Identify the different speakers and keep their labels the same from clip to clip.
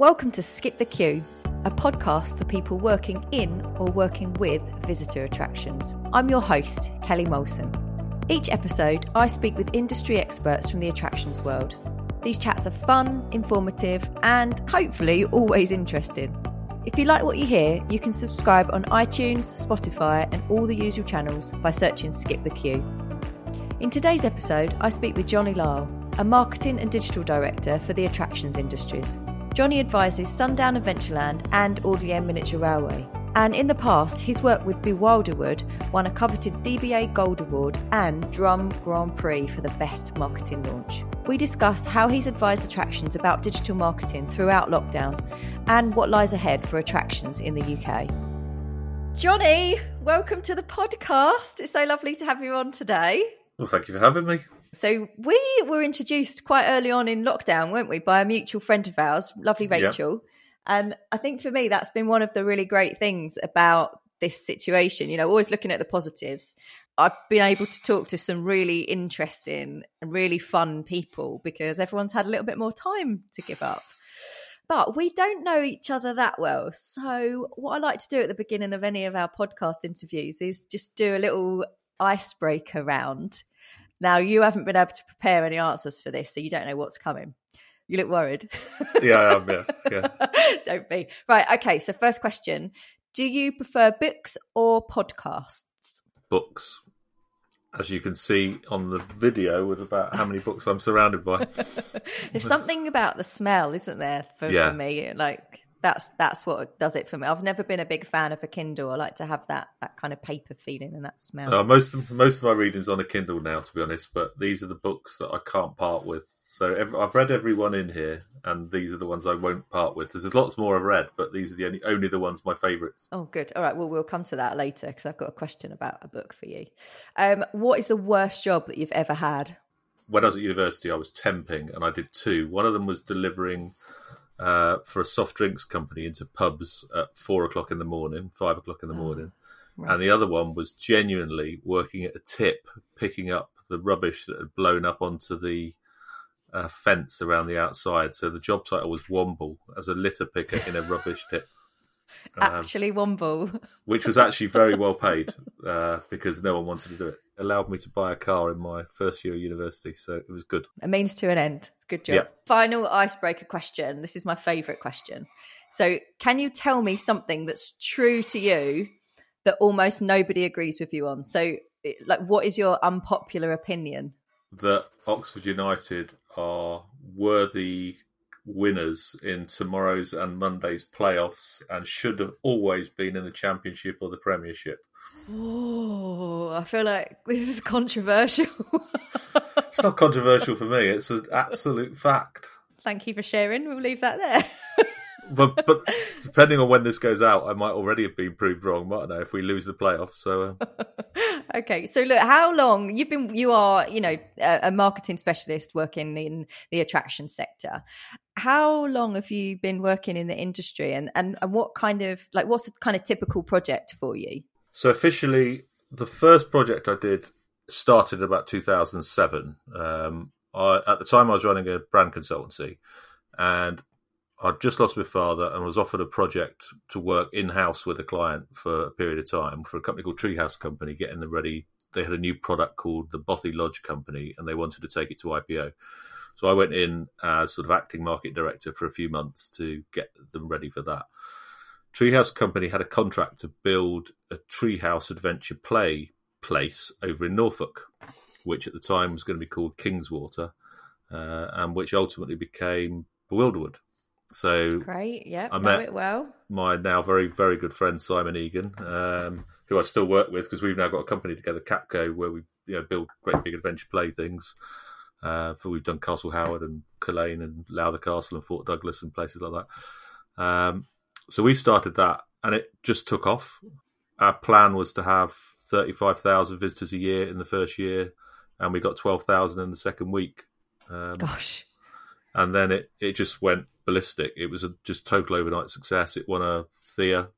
Speaker 1: Welcome to Skip the Queue, a podcast for people working in or working with visitor attractions. I'm your host, Kelly Molson. Each episode, I speak with industry experts from the attractions world. These chats are fun, informative, and hopefully always interesting. If you like what you hear, you can subscribe on iTunes, Spotify, and all the usual channels by searching Skip the Queue. In today's episode, I speak with Johnny Lyle, a marketing and digital director for the attractions industries. Johnny advises Sundown Adventureland and Audley Miniature Railway. And in the past, his work with Bewilderwood won a coveted DBA Gold Award and Drum Grand Prix for the best marketing launch. We discuss how he's advised attractions about digital marketing throughout lockdown and what lies ahead for attractions in the UK. Johnny, welcome to the podcast. It's so lovely to have you on today.
Speaker 2: Well, thank you for having me.
Speaker 1: So we were introduced quite early on in lockdown, weren't we, by a mutual friend of ours, lovely Rachel. And I think for me, that's been one of the really great things about this situation. You know, always looking at the positives. I've been able to talk to some really interesting and really fun people because everyone's had a little bit more time to give up. But we don't know each other that well. So, what I like to do at the beginning of any of our podcast interviews is just do a little icebreaker round now, you haven't been able to prepare any answers for this, so you don't know what's coming. You look worried.
Speaker 2: Yeah, I am. Yeah, yeah.
Speaker 1: don't be. Right. Okay. So, first question Do you prefer books or podcasts?
Speaker 2: Books. As you can see on the video, with about how many books I'm surrounded by.
Speaker 1: There's something about the smell, isn't there, for, yeah. for me? Like, that's that's what does it for me. I've never been a big fan of a Kindle. I like to have that that kind of paper feeling and that smell.
Speaker 2: Uh, most of, most of my reading's on a Kindle now, to be honest. But these are the books that I can't part with. So every, I've read every one in here, and these are the ones I won't part with. There's lots more I've read, but these are the only only the ones my favourites.
Speaker 1: Oh, good. All right. Well, we'll come to that later because I've got a question about a book for you. Um, what is the worst job that you've ever had?
Speaker 2: When I was at university, I was temping, and I did two. One of them was delivering uh, for a soft drinks company into pubs at four o'clock in the morning, five o'clock in the oh, morning. Right. And the other one was genuinely working at a tip, picking up the rubbish that had blown up onto the uh, fence around the outside. So the job title was Womble as a litter picker in a rubbish tip.
Speaker 1: Um, actually, Womble.
Speaker 2: which was actually very well paid uh, because no one wanted to do it. Allowed me to buy a car in my first year of university, so it was good.
Speaker 1: A means to an end. Good job. Final icebreaker question. This is my favourite question. So, can you tell me something that's true to you that almost nobody agrees with you on? So, like, what is your unpopular opinion?
Speaker 2: That Oxford United are worthy winners in tomorrow's and Monday's playoffs and should have always been in the Championship or the Premiership.
Speaker 1: Oh, I feel like this is controversial.
Speaker 2: it's not controversial for me. It's an absolute fact.
Speaker 1: Thank you for sharing. We'll leave that there.
Speaker 2: but but depending on when this goes out, I might already have been proved wrong, mightn't I? If we lose the playoffs, so. Uh...
Speaker 1: okay, so look, how long you've been? You are, you know, a, a marketing specialist working in the attraction sector. How long have you been working in the industry, and and, and what kind of like what's a kind of typical project for you?
Speaker 2: So officially, the first project I did started about 2007. Um, I, at the time, I was running a brand consultancy, and I'd just lost my father and was offered a project to work in house with a client for a period of time for a company called Treehouse Company, getting them ready. They had a new product called the Bothy Lodge Company, and they wanted to take it to IPO. So I went in as sort of acting market director for a few months to get them ready for that. Treehouse Company had a contract to build a Treehouse Adventure Play place over in Norfolk, which at the time was going to be called Kingswater, uh, and which ultimately became Bewilderwood. So
Speaker 1: great, yeah, I know it well.
Speaker 2: My now very very good friend Simon Egan, um, who I still work with because we've now got a company together, Capco, where we you know build great big adventure play things. Uh, for we've done Castle Howard and Culzean and Lowther Castle and Fort Douglas and places like that. Um, so we started that, and it just took off. Our plan was to have thirty-five thousand visitors a year in the first year, and we got twelve thousand in the second week.
Speaker 1: Um, Gosh!
Speaker 2: And then it it just went ballistic. It was a just total overnight success. It won a Thea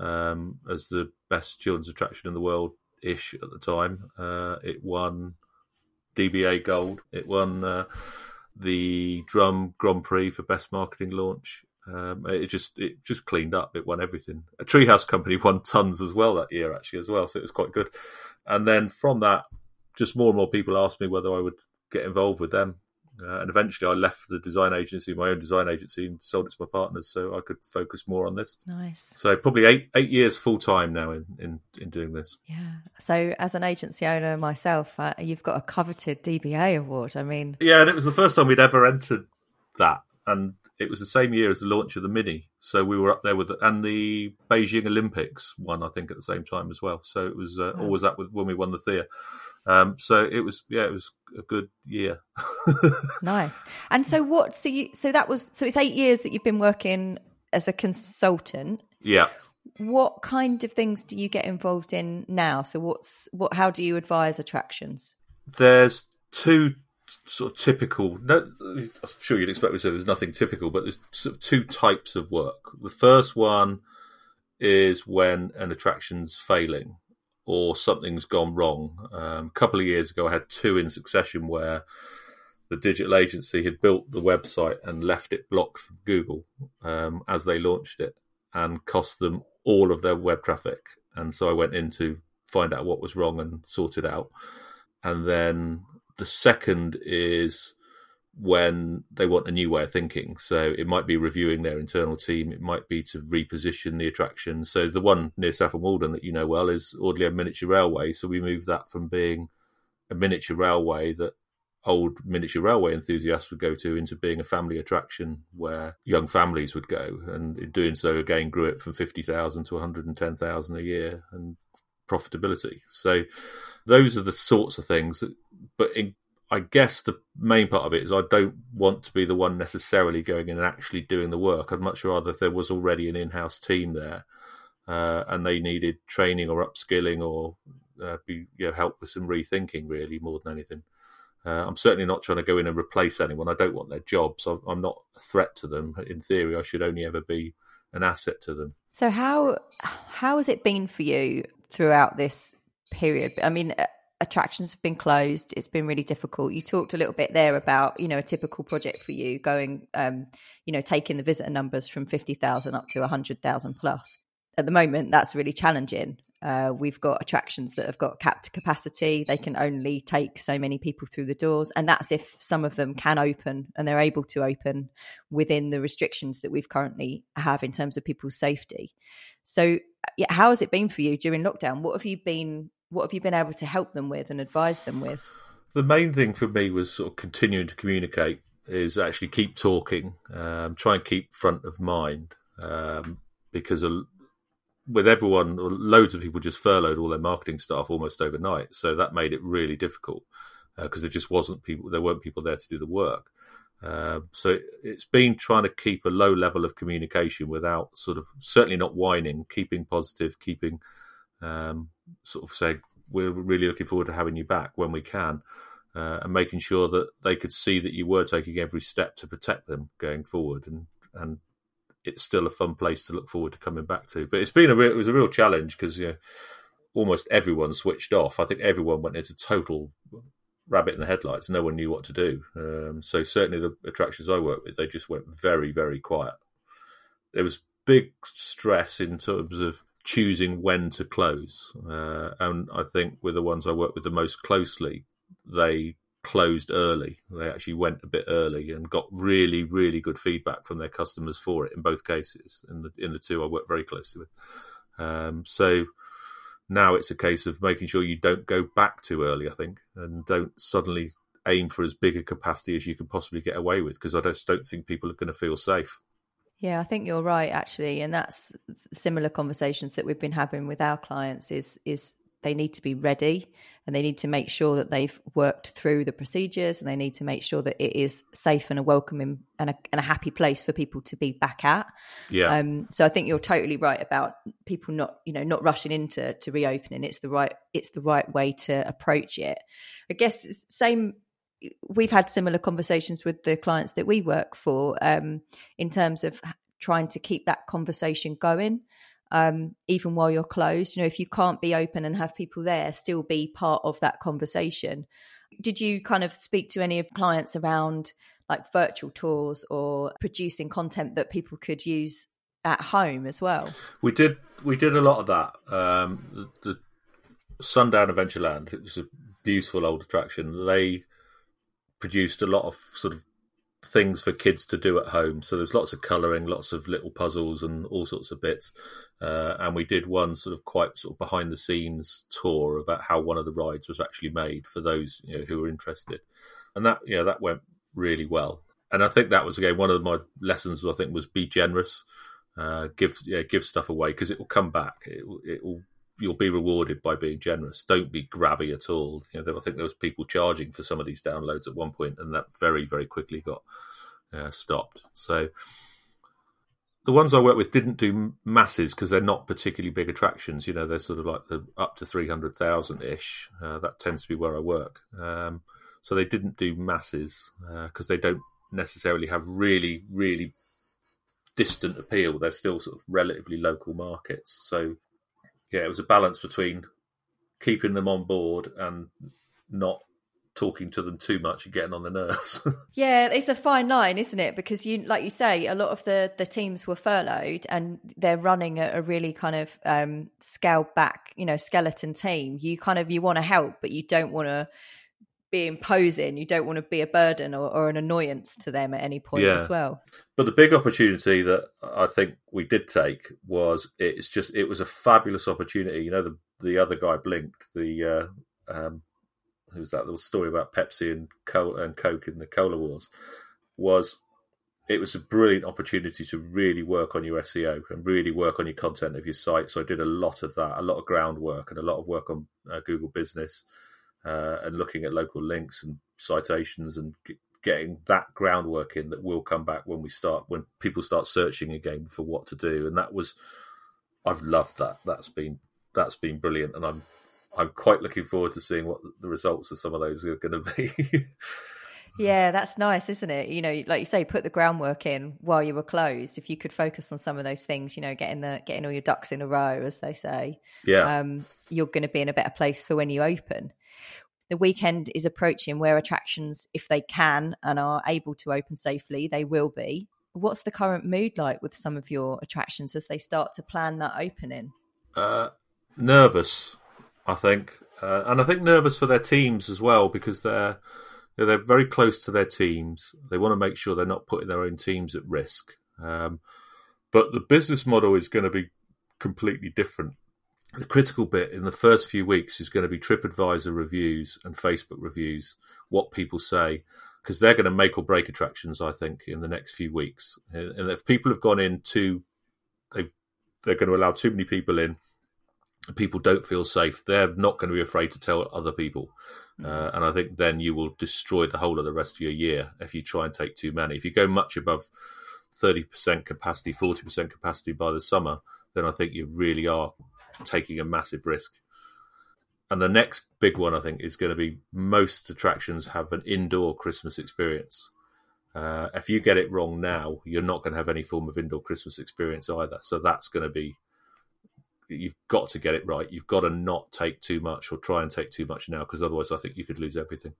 Speaker 2: um, as the best children's attraction in the world ish at the time. Uh, it won DBA Gold. It won uh, the Drum Grand Prix for best marketing launch Um, it just it just cleaned up. It won everything. A Treehouse Company won tons as well that year, actually as well. So it was quite good. And then from that, just more and more people asked me whether I would get involved with them. Uh, and eventually, I left the design agency, my own design agency, and sold it to my partners, so I could focus more on this.
Speaker 1: Nice.
Speaker 2: So probably eight eight years full time now in, in in doing this.
Speaker 1: Yeah. So as an agency owner myself, uh, you've got a coveted DBA award. I mean,
Speaker 2: yeah, and it was the first time we'd ever entered that, and it was the same year as the launch of the Mini. So we were up there with the, and the Beijing Olympics one, I think, at the same time as well. So it was uh, always that with when we won the Thea. Um, so it was, yeah, it was a good year.
Speaker 1: nice. And so what? So you, so that was, so it's eight years that you've been working as a consultant.
Speaker 2: Yeah.
Speaker 1: What kind of things do you get involved in now? So what's what? How do you advise attractions?
Speaker 2: There's two sort of typical. No, I'm sure you'd expect me to say there's nothing typical, but there's sort of two types of work. The first one is when an attraction's failing or something's gone wrong. Um, a couple of years ago, I had two in succession where the digital agency had built the website and left it blocked from Google um, as they launched it and cost them all of their web traffic. And so I went in to find out what was wrong and sort it out. And then the second is when they want a new way of thinking. So it might be reviewing their internal team, it might be to reposition the attraction. So the one near Saffron Walden that you know well is Audley Miniature Railway. So we moved that from being a miniature railway that old miniature railway enthusiasts would go to into being a family attraction where young families would go. And in doing so, again, grew it from 50,000 to 110,000 a year and profitability. So those are the sorts of things that, but in I guess the main part of it is I don't want to be the one necessarily going in and actually doing the work. I'd much rather if there was already an in-house team there uh, and they needed training or upskilling or uh, be you know, help with some rethinking, really more than anything. Uh, I'm certainly not trying to go in and replace anyone. I don't want their jobs. I'm, I'm not a threat to them. In theory, I should only ever be an asset to them.
Speaker 1: So how how has it been for you throughout this period? I mean, attractions have been closed. It's been really difficult. You talked a little bit there about, you know, a typical project for you going, um, you know, taking the visitor numbers from 50,000 up to 100,000 plus. At the moment, that's really challenging. Uh, we've got attractions that have got capped capacity. They can only take so many people through the doors. And that's if some of them can open and they're able to open within the restrictions that we've currently have in terms of people's safety. So, yeah, how has it been for you during lockdown? What have you been what have you been able to help them with and advise them with?
Speaker 2: The main thing for me was sort of continuing to communicate is actually keep talking, um, try and keep front of mind um, because with everyone, loads of people just furloughed all their marketing staff almost overnight. So that made it really difficult because uh, there just wasn't people, there weren't people there to do the work. Uh, so it's been trying to keep a low level of communication without sort of certainly not whining, keeping positive, keeping um, sort of say we're really looking forward to having you back when we can, uh, and making sure that they could see that you were taking every step to protect them going forward, and and it's still a fun place to look forward to coming back to. But it's been a real, it was a real challenge because you know, almost everyone switched off. I think everyone went into total rabbit in the headlights. No one knew what to do. Um, so certainly the attractions I work with, they just went very very quiet. There was big stress in terms of choosing when to close. Uh, and I think with the ones I work with the most closely, they closed early. They actually went a bit early and got really, really good feedback from their customers for it in both cases. In the in the two I work very closely with. Um, so now it's a case of making sure you don't go back too early, I think, and don't suddenly aim for as big a capacity as you can possibly get away with because I just don't think people are going to feel safe.
Speaker 1: Yeah, I think you're right actually, and that's similar conversations that we've been having with our clients is is they need to be ready and they need to make sure that they've worked through the procedures and they need to make sure that it is safe and a welcoming and a, and a happy place for people to be back at.
Speaker 2: Yeah.
Speaker 1: Um, so I think you're totally right about people not, you know, not rushing into to reopening. It's the right, it's the right way to approach it. I guess same we've had similar conversations with the clients that we work for um, in terms of trying to keep that conversation going um, even while you're closed you know if you can't be open and have people there still be part of that conversation did you kind of speak to any of clients around like virtual tours or producing content that people could use at home as well.
Speaker 2: We did we did a lot of that. Um, the, the Sundown Adventureland, it was a beautiful old attraction. They produced a lot of sort of things for kids to do at home. So there's lots of colouring, lots of little puzzles, and all sorts of bits. Uh, and we did one sort of quite sort of behind the scenes tour about how one of the rides was actually made for those you know, who were interested. And that you know that went really well. And I think that was again one of my lessons. I think was be generous, uh, give yeah, give stuff away because it will come back. It, it will you'll be rewarded by being generous. Don't be grabby at all. You know, I think there was people charging for some of these downloads at one point, and that very, very quickly got uh, stopped. So the ones I work with didn't do masses because they're not particularly big attractions. You know, they're sort of like the up to three hundred thousand ish. Uh, that tends to be where I work. Um, so they didn't do masses because uh, they don't necessarily have really, really distant appeal. They're still sort of relatively local markets. So yeah, it was a balance between keeping them on board and not talking to them too much and getting on their nerves.
Speaker 1: yeah, it's a fine line, isn't it? Because you, like you say, a lot of the the teams were furloughed and they're running a, a really kind of um, scaled back, you know, skeleton team. You kind of you want to help, but you don't want to be imposing. You don't want to be a burden or, or an annoyance to them at any point yeah. as well.
Speaker 2: But the big opportunity that I think we did take was it's just it was a fabulous opportunity. You know, the the other guy blinked. The uh, um, who's that? little story about Pepsi and Coke and Coke in the Cola Wars was it was a brilliant opportunity to really work on your SEO and really work on your content of your site. So I did a lot of that, a lot of groundwork, and a lot of work on uh, Google Business uh, and looking at local links and citations and g- getting that groundwork in that will come back when we start when people start searching again for what to do. And that was I've loved that. That's been that's been brilliant. And I'm I'm quite looking forward to seeing what the results of some of those are going to be
Speaker 1: Yeah, that's nice, isn't it? You know, like you say, put the groundwork in while you were closed. If you could focus on some of those things, you know, getting the getting all your ducks in a row, as they say.
Speaker 2: Yeah.
Speaker 1: Um, you're going to be in a better place for when you open the weekend is approaching where attractions, if they can and are able to open safely, they will be. What's the current mood like with some of your attractions as they start to plan that opening?
Speaker 2: Uh, nervous, I think, uh, and I think nervous for their teams as well because they're they're very close to their teams. They want to make sure they're not putting their own teams at risk. Um, but the business model is going to be completely different the critical bit in the first few weeks is going to be TripAdvisor reviews and Facebook reviews, what people say, because they're going to make or break attractions, I think, in the next few weeks. And if people have gone in too, they they're going to allow too many people in, people don't feel safe, they're not going to be afraid to tell other people. Mm-hmm. Uh, and I think then you will destroy the whole of the rest of your year if you try and take too many. If you go much above 30% capacity, 40% capacity by the summer, then I think you really are taking a massive risk. And the next big one, I think, is going to be most attractions have an indoor Christmas experience. Uh, if you get it wrong now, you're not going to have any form of indoor Christmas experience either. So that's going to be, you've got to get it right. You've got to not take too much or try and take too much now, because otherwise, I think you could lose everything.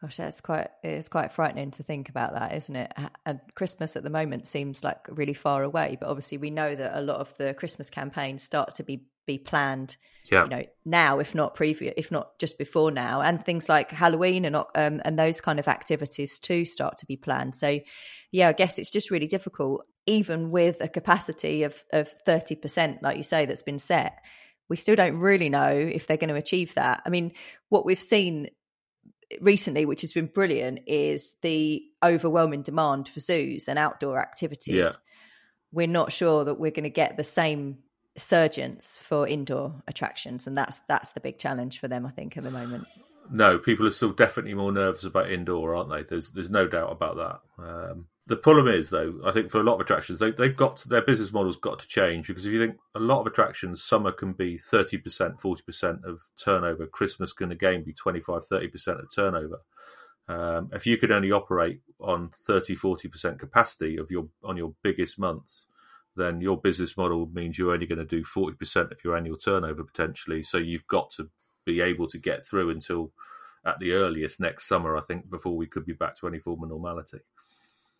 Speaker 1: Gosh, that's quite it's quite frightening to think about that, isn't it? And Christmas at the moment seems like really far away, but obviously we know that a lot of the Christmas campaigns start to be be planned,
Speaker 2: yeah.
Speaker 1: you know, now if not previous, if not just before now, and things like Halloween and um, and those kind of activities too start to be planned. So, yeah, I guess it's just really difficult, even with a capacity of of thirty percent, like you say, that's been set. We still don't really know if they're going to achieve that. I mean, what we've seen recently, which has been brilliant, is the overwhelming demand for zoos and outdoor activities.
Speaker 2: Yeah.
Speaker 1: We're not sure that we're going to get the same surgence for indoor attractions, and that's that's the big challenge for them, I think, at the moment.
Speaker 2: No, people are still definitely more nervous about indoor, aren't they? There's there's no doubt about that. Um, the problem is, though, I think for a lot of attractions, they, they've got their business models got to change because if you think a lot of attractions, summer can be 30%, 40% of turnover. Christmas can again be 25, 30% of turnover. Um, if you could only operate on 30, 40% capacity of your on your biggest months, then your business model means you're only going to do 40% of your annual turnover potentially. So you've got to be able to get through until at the earliest next summer, I think, before we could be back to any form of normality.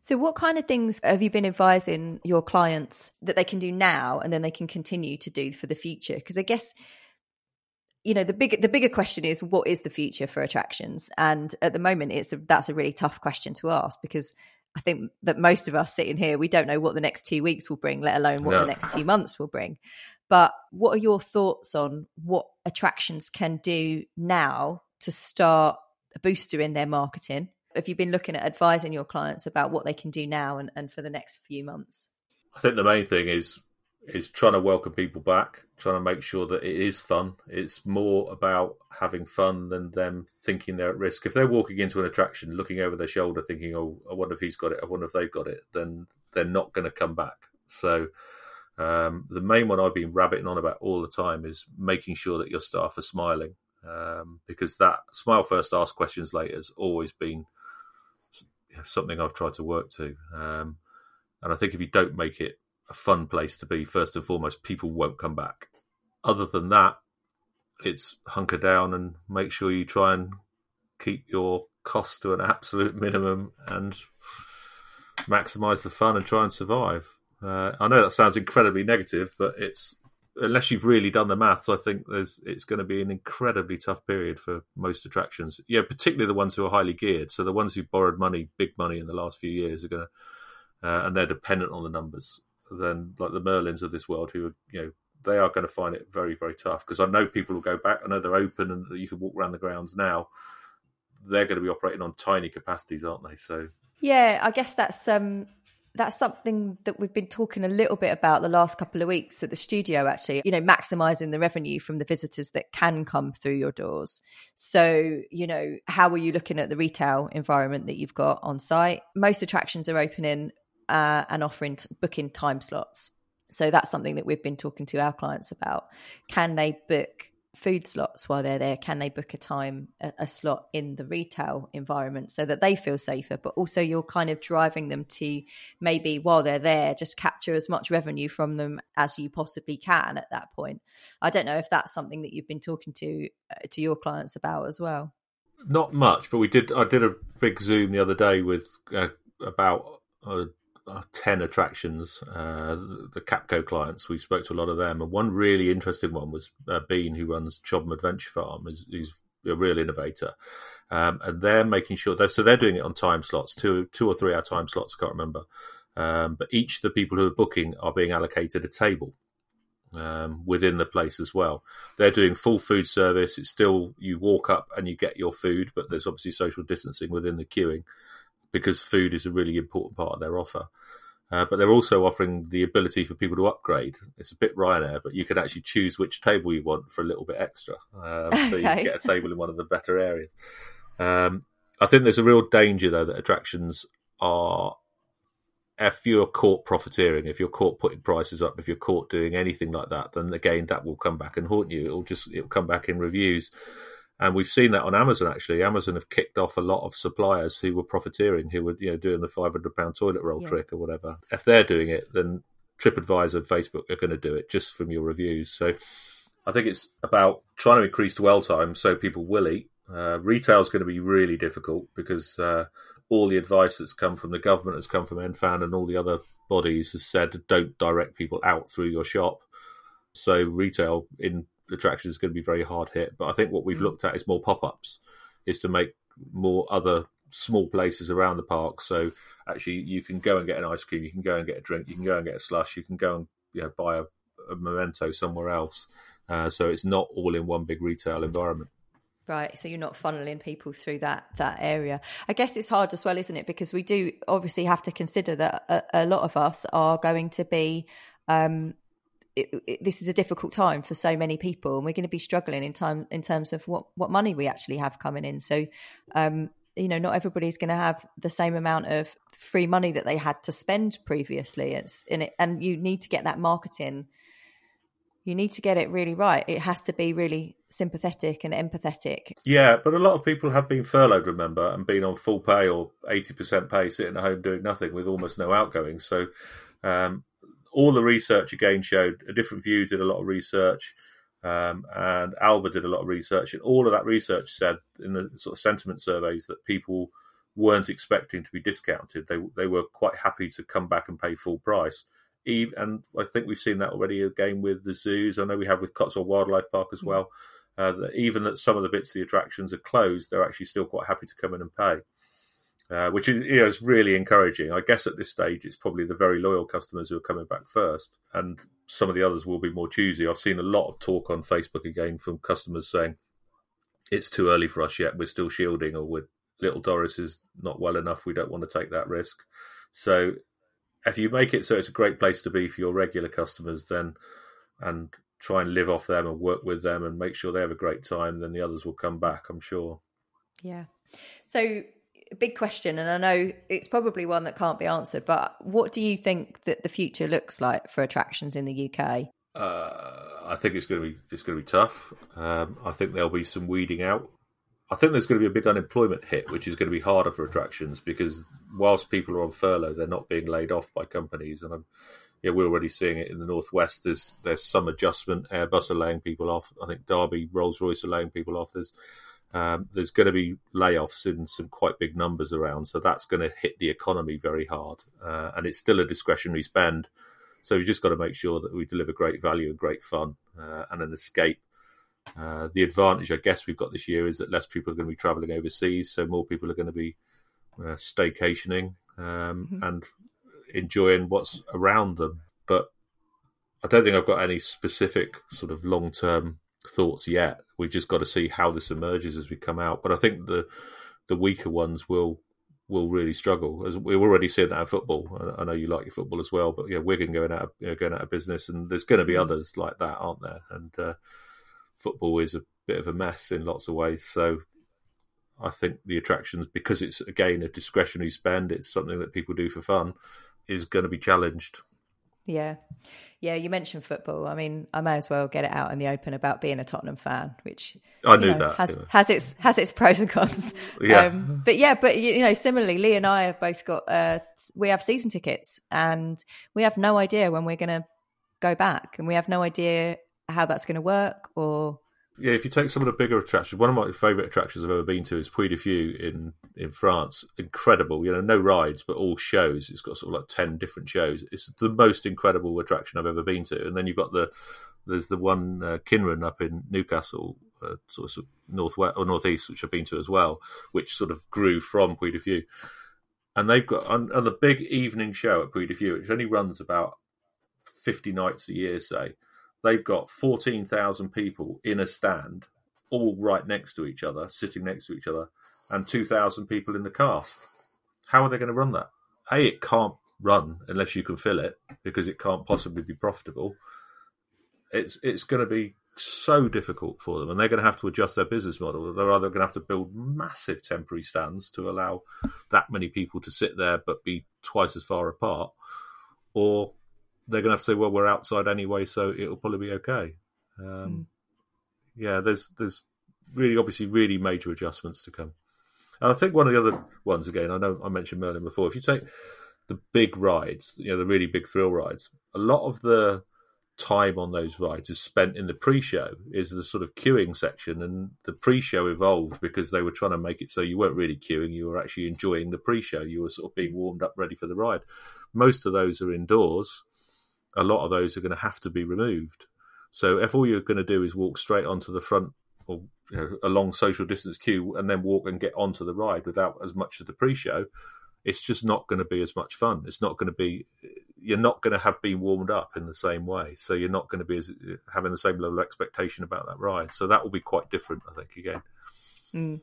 Speaker 1: So, what kind of things have you been advising your clients that they can do now and then they can continue to do for the future? Because I guess you know the big the bigger question is what is the future for attractions and at the moment it's a, that's a really tough question to ask because i think that most of us sitting here we don't know what the next two weeks will bring let alone what no. the next two months will bring but what are your thoughts on what attractions can do now to start a booster in their marketing have you been looking at advising your clients about what they can do now and, and for the next few months
Speaker 2: i think the main thing is is trying to welcome people back, trying to make sure that it is fun. It's more about having fun than them thinking they're at risk. If they're walking into an attraction, looking over their shoulder, thinking, "Oh, I wonder if he's got it. I wonder if they've got it," then they're not going to come back. So, um, the main one I've been rabbiting on about all the time is making sure that your staff are smiling, um, because that smile first, ask questions later has always been something I've tried to work to. Um, and I think if you don't make it a fun place to be first and foremost, people won't come back. Other than that, it's hunker down and make sure you try and keep your costs to an absolute minimum and maximize the fun and try and survive. Uh, I know that sounds incredibly negative, but it's unless you've really done the maths, I think there's it's going to be an incredibly tough period for most attractions. Yeah, particularly the ones who are highly geared. So the ones who borrowed money, big money in the last few years, are going to, uh, and they're dependent on the numbers than like the Merlins of this world, who are you know they are going to find it very very tough because I know people will go back. I know they're open and you can walk around the grounds now. They're going to be operating on tiny capacities, aren't they? So
Speaker 1: yeah, I guess that's um that's something that we've been talking a little bit about the last couple of weeks at the studio actually you know maximizing the revenue from the visitors that can come through your doors so you know how are you looking at the retail environment that you've got on site most attractions are opening uh, and offering t- booking time slots. So that's something that we've been talking to our clients about. Can they book food slots while they're there? Can they book a time, a, a, slot in the retail environment so that they feel safer? But also, you're kind of driving them to maybe while they're there, just capture as much revenue from them as you possibly can at that point. I don't know if that's something that you've been talking to uh, to your clients about as well.
Speaker 2: Not much, but we did. I did a big Zoom the other day with uh, about uh, 10 attractions, uh, the Capco clients, we spoke to a lot of them. And one really interesting one was uh, Bean, who runs Chobham Adventure Farm, he's a real innovator. Um, and they're making sure, they're, so they're doing it on time slots, two, two or three hour time slots, I can't remember. Um, but each of the people who are booking are being allocated a table. Um, within the place as well. They're doing full food service. It's still you walk up and you get your food, but there's obviously social distancing within the queuing because food is a really important part of their offer. Uh, but they're also offering the ability for people to upgrade. It's a bit Ryanair, but you can actually choose which table you want for a little bit extra. Um, so you can get a table in one of the better areas. Um, I think there's a real danger, though, that attractions are, if you're caught profiteering, if you're caught putting prices up, if you're caught doing anything like that, then again, that will come back and haunt you. It'll just, it'll come back in reviews. And we've seen that on Amazon actually. Amazon have kicked off a lot of suppliers who were profiteering, who were you know doing the five hundred pound toilet roll yeah. trick or whatever. If they're doing it, then TripAdvisor, and Facebook are going to do it just from your reviews. So I think it's about trying to increase dwell time so people will eat. Uh, retail is going to be really difficult because uh, all the advice that's come from the government has come from NPHAN and all the other bodies has said don't direct people out through your shop. So retail in attraction is going to be very hard hit. But I think what we've mm. looked at is more pop ups, is to make more other small places around the park. So actually, you can go and get an ice cream, you can go and get a drink, you can go and get a slush, you can go and you know, buy a, a memento somewhere else. Uh, so it's not all in one big retail environment.
Speaker 1: Right, so you're not funneling people through that that area. I guess it's hard as well, isn't it? Because we do obviously have to consider that a, a lot of us are going to be um, it, it, this is a difficult time for so many people, and we're going to be struggling in time in terms of what what money we actually have coming in. So, um, you know, not everybody's going to have the same amount of free money that they had to spend previously. It's in it, and you need to get that marketing. You need to get it really right. It has to be really sympathetic and empathetic.
Speaker 2: Yeah, but a lot of people have been furloughed, remember, and been on full pay or eighty percent pay, sitting at home doing nothing with almost no outgoing. So um, all the research again showed a different view, did a lot of research. Um, and Alva did a lot of research, and all of that research said in the sort of sentiment surveys that people weren't expecting to be discounted. They they were quite happy to come back and pay full price. Even, and I think we've seen that already again with the zoos. I know we have with Cotswold Wildlife Park as well. Uh, that even that some of the bits of the attractions are closed, they're actually still quite happy to come in and pay, uh, which is you know is really encouraging. I guess at this stage, it's probably the very loyal customers who are coming back first, and some of the others will be more choosy. I've seen a lot of talk on Facebook again from customers saying it's too early for us yet. We're still shielding, or we're little Doris is not well enough. We don't want to take that risk. So if you make it so it's a great place to be for your regular customers, then and try and live off them and work with them and make sure they have a great time, then the others will come back. I'm sure.
Speaker 1: Yeah. So big question, and I know it's probably one that can't be answered. But what do you think that the future looks like for attractions in the UK?
Speaker 2: Uh, I think it's going to be it's going to be tough. Um, I think there'll be some weeding out I think there's going to be a big unemployment hit, which is going to be harder for attractions because whilst people are on furlough, they're not being laid off by companies, and I'm, yeah, we're already seeing it in the northwest. There's there's some adjustment. Airbus are laying people off. I think Derby, Rolls Royce are laying people off. There's um, there's going to be layoffs in some quite big numbers around, so that's going to hit the economy very hard. Uh, and it's still a discretionary spend, so we've just got to make sure that we deliver great value and great fun uh, and an escape uh, the advantage, I guess, we've got this year is that less people are going to be traveling overseas, so more people are going to be uh, staycationing um, mm-hmm. and enjoying what's around them. But I don't think I've got any specific sort of long term thoughts yet. We've just got to see how this emerges as we come out. But I think the the weaker ones will will really struggle. As we've already seen that in football. I know you like your football as well, but yeah, Wigan going out of, you know, going out of business, and there's going to be mm-hmm. others like that, aren't there? And uh, football is a bit of a mess in lots of ways. So I think the attractions, because it's again a discretionary spend, it's something that people do for fun, is going to be challenged.
Speaker 1: Yeah. Yeah, you mentioned football. I mean, I may as well get it out in the open about being a Tottenham fan, which
Speaker 2: I knew know, that
Speaker 1: has yeah. has its has its pros and cons.
Speaker 2: Yeah. Um,
Speaker 1: but yeah, but you know, similarly, Lee and I have both got uh, we have season tickets, and we have no idea when we're going to go back, and we have no idea how that's going to work or
Speaker 2: yeah, if you take some of the bigger attractions, one of my favourite attractions I've ever been to is Puy du Fou in in France. Incredible, you know, no rides but all shows. It's got sort of like ten different shows. It's the most incredible attraction I've ever been to. And then you've got the there's the one uh, Kynren up in Newcastle, uh, sort of northwest or northeast, which I've been to as well, which sort of grew from Puy du Fou. And they've got on the big evening show at Puy du Fou, which only runs about fifty nights a year, say they've got 14,000 people in a stand, all right next to each other, sitting next to each other, and 2,000 people in the cast. How are they going to run that? A, it can't run unless you can fill it because it can't possibly be profitable. It's it's going to be so difficult for them, and they're going to have to adjust their business model. They're either going to have to build massive temporary stands to allow that many people to sit there but be twice as far apart, or they're going to have to say, well, we're outside anyway, so it'll probably be okay. Um, mm. Yeah, there's there's really obviously really major adjustments to come. And I think one of the other ones again, I know I mentioned Merlin before. If you take the big rides, you know, the really big thrill rides, a lot of the time on those rides is spent in the pre-show is the sort of queuing section and the pre-show evolved because they were trying to make it so you weren't really queuing you were actually enjoying the pre-show you were sort of being warmed up ready for the ride most of those are indoors a lot of those are going to have to be removed. So if all you're going to do is walk straight onto the front or you know, a long social distance queue and then walk and get onto the ride without as much of the pre-show, it's just not going to be as much fun. It's not going to be. You're not going to have been warmed up in the same way, so you're not going to be as, having the same level of expectation about that ride. So that will be quite different, I think. Again.
Speaker 1: Mm.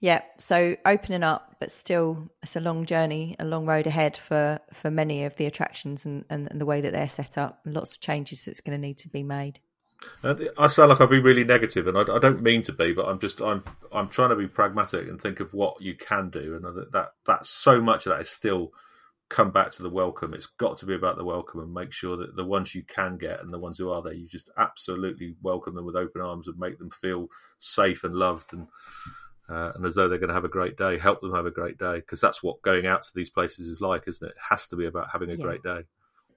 Speaker 1: Yeah, so opening up, but still, it's a long journey, a long road ahead for for many of the attractions and, and, and the way that they're set up. Lots of changes that's going to need to be made.
Speaker 2: I sound like I've been really negative, and I, I, don't mean to be, but I'm just I'm I'm trying to be pragmatic and think of what you can do, and that that that's so much of that is still come back to the welcome. It's got to be about the welcome and make sure that the ones you can get and the ones who are there, you just absolutely welcome them with open arms and make them feel safe and loved and uh, and as though they're going to have a great day, help them have a great day because that's what going out to these places is like, isn't it? It has to be about having a yeah. great day.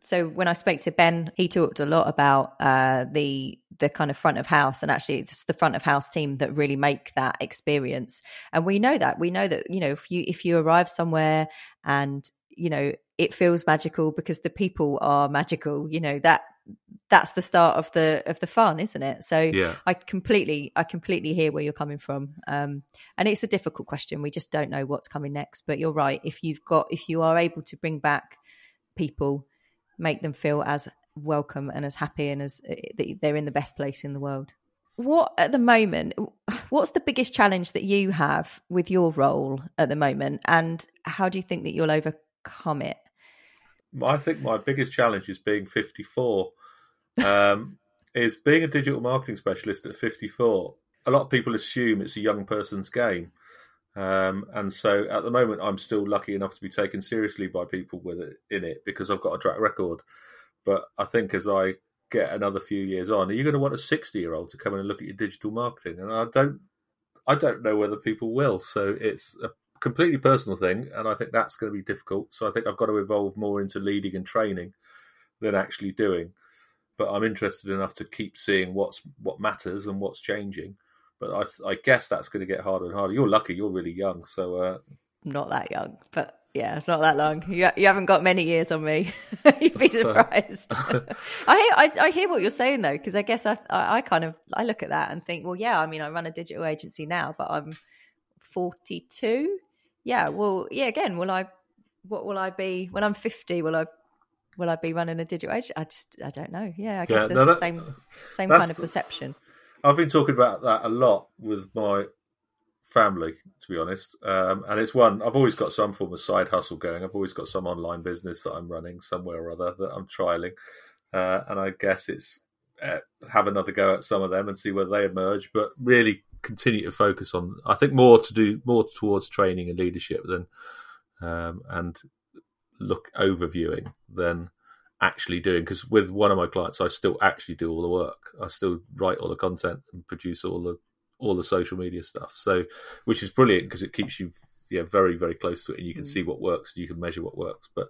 Speaker 1: So when I spoke to Ben, he talked a lot about uh, the the kind of front of house, and actually it's the front of house team that really make that experience. And we know that we know that you know if you if you arrive somewhere and you know it feels magical because the people are magical, you know that that's the start of the of the fun isn't it? So
Speaker 2: Yeah.
Speaker 1: i completely i completely hear where you're coming from. Um and it's a difficult question. We just don't know what's coming next. But you're right. If you've got if you are able to bring back people make them feel as welcome and as happy and as uh, that they're in the best place in the world. What at the moment what's the biggest challenge that you have with your role at the moment? And how do you think that you'll overcome it?
Speaker 2: I think my biggest challenge is being 54. Um, is being a digital marketing specialist at 54. A lot of people assume it's a young person's game. Um, and so at the moment, I'm still lucky enough to be taken seriously by people with it in it because I've got a track record. But I think as I get another few years on, are you going to want a 60 year old to come in and look at your digital marketing? And I don't, I don't know whether people will. So it's a completely personal thing, and I think that's going to be difficult. So I think I've got to evolve more into leading and training than actually doing. But I'm interested enough to keep seeing what's what matters and what's changing. But I, I guess that's going to get harder and harder. You're lucky; you're really young, so uh,
Speaker 1: not that young, but yeah, it's not that long. You, you haven't got many years on me. You'd be surprised. I hear I, I hear what you're saying though, because I guess I, I I kind of I look at that and think, well, yeah, I mean, I run a digital agency now, but I'm 42. Yeah, well, yeah. Again, will I? What will I be when I'm 50? Will I? Will I be running a digital agency? I just I don't know. Yeah, I guess
Speaker 2: Yeah,
Speaker 1: there's
Speaker 2: no,
Speaker 1: the same same kind of perception.
Speaker 2: I've been talking about that a lot with my family, to be honest. Um, and it's one I've always got some form of side hustle going. I've always got some online business that I'm running somewhere or other that I'm trialing, uh, and I guess it's uh, have another go at some of them and see whether they emerge. But really continue to focus on. I think more to do more towards training and leadership than um, and look overviewing than actually doing because with one of my clients i still actually do all the work i still write all the content and produce all the all the social media stuff so which is brilliant because it keeps you yeah very very close to it and you can
Speaker 1: Mm.
Speaker 2: see what works and you can measure what works but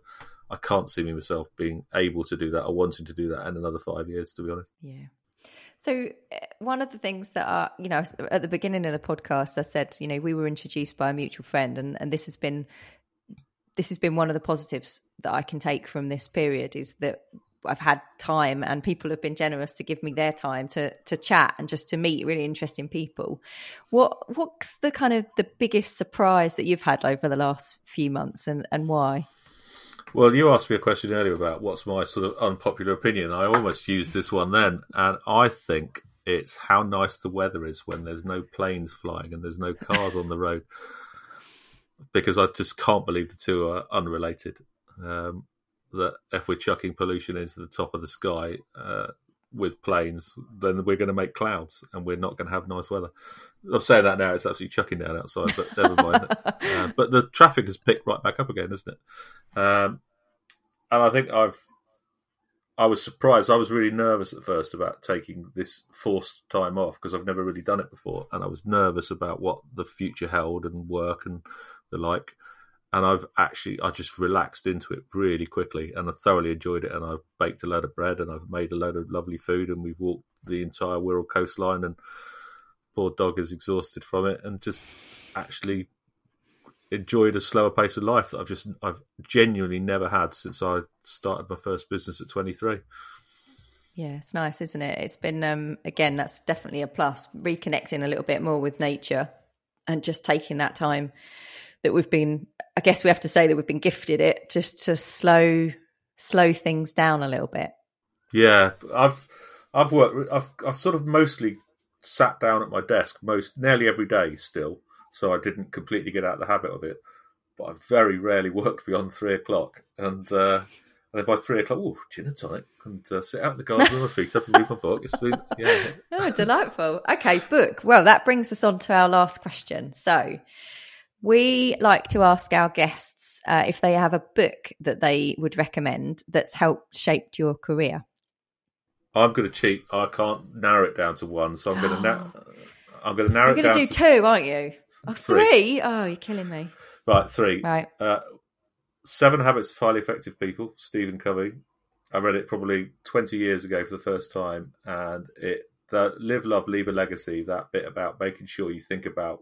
Speaker 2: i can't see me myself being able to do that or wanting to do that in another five years to be honest
Speaker 1: Yeah. So uh, one of the things that are, you know, at the beginning of the podcast, I said, you know, we were introduced by a mutual friend, and and this has been this has been one of the positives that I can take from this period is that I've had time and people have been generous to give me their time to to chat and just to meet really interesting people. What what's the kind of the biggest surprise that you've had over the last few months and and why?
Speaker 2: Well, you asked me a question earlier about what's my sort of unpopular opinion. I almost used this one then, and I think it's how nice the weather is when there's no planes flying and there's no cars on the road. Because I just can't believe the two are unrelated. Um, that if we're chucking pollution into the top of the sky uh, with planes, then we're going to make clouds and we're not going to have nice weather. I'm saying that now; it's absolutely chucking down outside, but never mind. uh, but the traffic has picked right back up again, isn't it? Um, and I think I've I was surprised. I was really nervous at first about taking this forced time off because I've never really done it before, and I was nervous about what the future held and work and the like. And I've actually I just relaxed into it really quickly, and I thoroughly enjoyed it. And I've baked a load of bread, and I've made a load of lovely food, and we've walked the entire Wirral coastline, and poor dog is exhausted from it, and just actually enjoyed a slower pace of life that I've just I've genuinely never had since I started my first business at 23.
Speaker 1: Yeah, it's nice, isn't it? It's been um again, that's definitely a plus. Reconnecting a little bit more with nature and just taking that time that we've been I guess we have to say that we've been gifted it just to slow slow things down a little bit.
Speaker 2: Yeah, I've I've worked I've I've sort of mostly sat down at my desk most nearly every day still, so I didn't completely get out of the habit of it. But I very rarely worked beyond three o'clock, and uh, and then by three o'clock, oh, gin and tonic, and uh, sit out in the garden with my feet up and read my book. It's been yeah.
Speaker 1: Oh, delightful. Okay, book. Well, that brings us on to our last question. So, we like to ask our guests uh, if they have a book that they would recommend that's helped shaped your career.
Speaker 2: I'm going to cheat. I can't narrow it down to one, so I'm going to na- I'm going to narrow
Speaker 1: You're
Speaker 2: it
Speaker 1: going to do two, aren't you? Oh,
Speaker 2: Three.
Speaker 1: three? Oh, you're killing me.
Speaker 2: right three.
Speaker 1: Right.
Speaker 2: Uh, Seven Habits of Highly Effective People, Stephen Covey. I read it probably 20 years ago for the first time, and it that live, love, leave a legacy. That bit about making sure you think about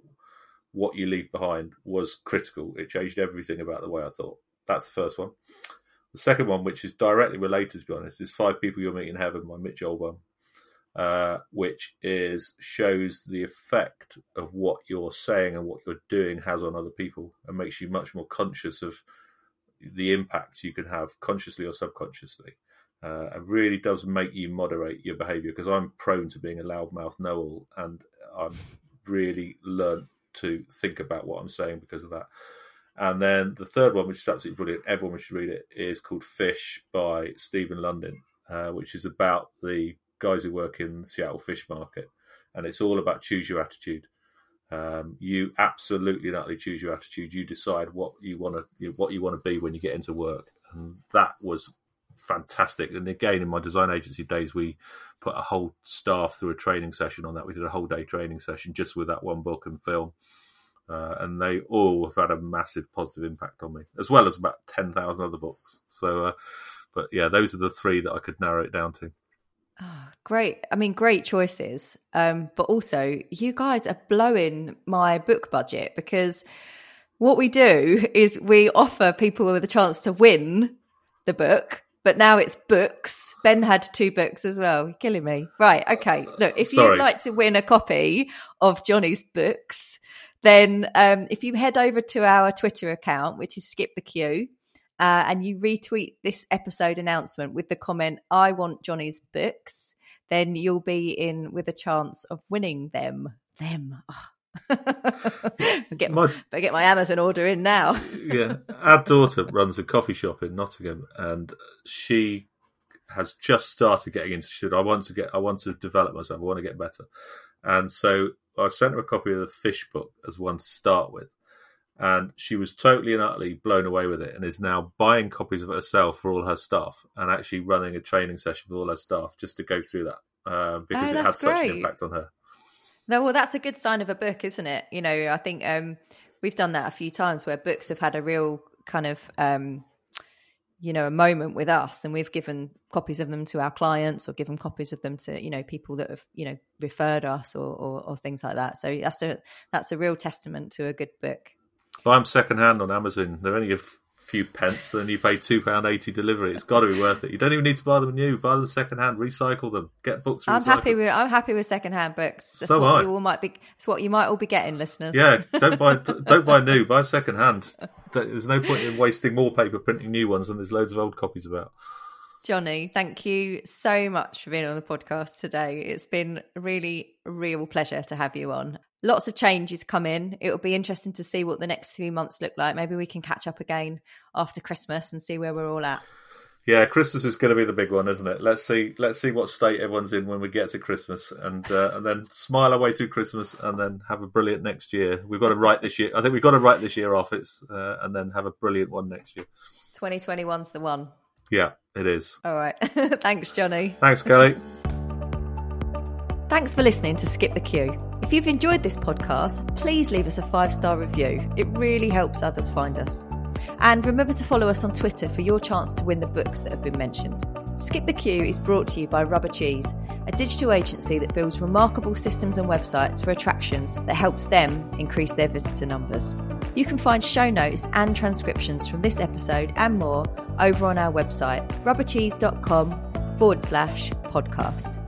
Speaker 2: what you leave behind was critical. It changed everything about the way I thought. That's the first one. The second one, which is directly related, to be honest, is Five People You'll Meet in Heaven by Mitch Albom, uh, which is shows the effect of what you're saying and what you're doing has on other people and makes you much more conscious of the impact you can have consciously or subconsciously. Uh, it really does make you moderate your behaviour because I'm prone to being a loudmouth know-all, and I'm really learned to think about what I'm saying because of that. And then the third one, which is absolutely brilliant, everyone should read it, is called Fish by Stephen Lundin, uh, which is about the guys who work in the Seattle fish market. And it's all about choose your attitude. Um, you absolutely and utterly choose your attitude. You decide what you want to what you want to be when you get into work, and that was fantastic. And again, in my design agency days, we put a whole staff through a training session on that. We did a whole day training session just with that one book and film. Uh, and they all have had a massive positive impact on me, as well as about 10,000 other books. So, uh, but yeah, those are the three that I could narrow it down to.
Speaker 1: Oh, great. I mean, great choices. Um, but also, you guys are blowing my book budget because what we do is we offer people with a chance to win the book but now it's books. Ben had two books as well. You're killing me. Right. Okay. Look, if Sorry. you'd like to win a copy of Johnny's books, then um, if you head over to our Twitter account, which is Skip the Queue, uh, and you retweet this episode announcement with the comment, I want Johnny's books, then you'll be in with a chance of winning them. Them. Oh, get my, better get my Amazon order in now.
Speaker 2: yeah, our daughter runs a coffee shop in Nottingham, and she has just started getting into. She said, "I want to get, I want to develop myself. I want to get better," and so I sent her a copy of the Fish book as one to start with, and she was totally and utterly blown away with it, and is now buying copies of it herself for all her staff, and actually running a training session with all her staff just to go through that uh, because oh, it had great. such an impact on her.
Speaker 1: No, well, that's a good sign of a book, isn't it? You know, I think um, we've done that a few times where books have had a real kind of, um, you know, a moment with us, and we've given copies of them to our clients or given copies of them to, you know, people that have, you know, referred us or, or, or things like that. So that's a that's a real testament to a good book.
Speaker 2: Buy them secondhand on Amazon. They're only a few pence, then you pay two pound eighty delivery. It's got to be worth it. You don't even need to buy them new. Buy them second hand, recycle them, get books.
Speaker 1: I'm happy with I'm happy with second hand books. That's
Speaker 2: so
Speaker 1: what
Speaker 2: I.
Speaker 1: you all might be. It's what you might all be getting, listeners.
Speaker 2: Yeah, don't buy don't buy new. Buy second hand. There's no point in wasting more paper printing new ones when there's loads of old copies about.
Speaker 1: Johnny, thank you so much for being on the podcast today. It's been a really, real pleasure to have you on lots of changes come in. It'll be interesting to see what the next few months look like. Maybe we can catch up again after Christmas and see where we're all at.
Speaker 2: Yeah, Christmas is going to be the big one, isn't it? Let's see. Let's see what state everyone's in when we get to Christmas, and uh, and then smile our way through Christmas, and then have a brilliant next year. We've got to write this year. I think we've got to write this year off. It's uh, and then have a brilliant one next year.
Speaker 1: 2021's the one.
Speaker 2: Yeah, it is.
Speaker 1: All right. Thanks, Johnny.
Speaker 2: Thanks, Kelly.
Speaker 1: Thanks for listening to Skip the Queue. If you've enjoyed this podcast, please leave us a five star review. It really helps others find us. And remember to follow us on Twitter for your chance to win the books that have been mentioned. Skip the Queue is brought to you by Rubber Cheese, a digital agency that builds remarkable systems and websites for attractions that helps them increase their visitor numbers. You can find show notes and transcriptions from this episode and more over on our website, rubbercheese.com forward slash podcast.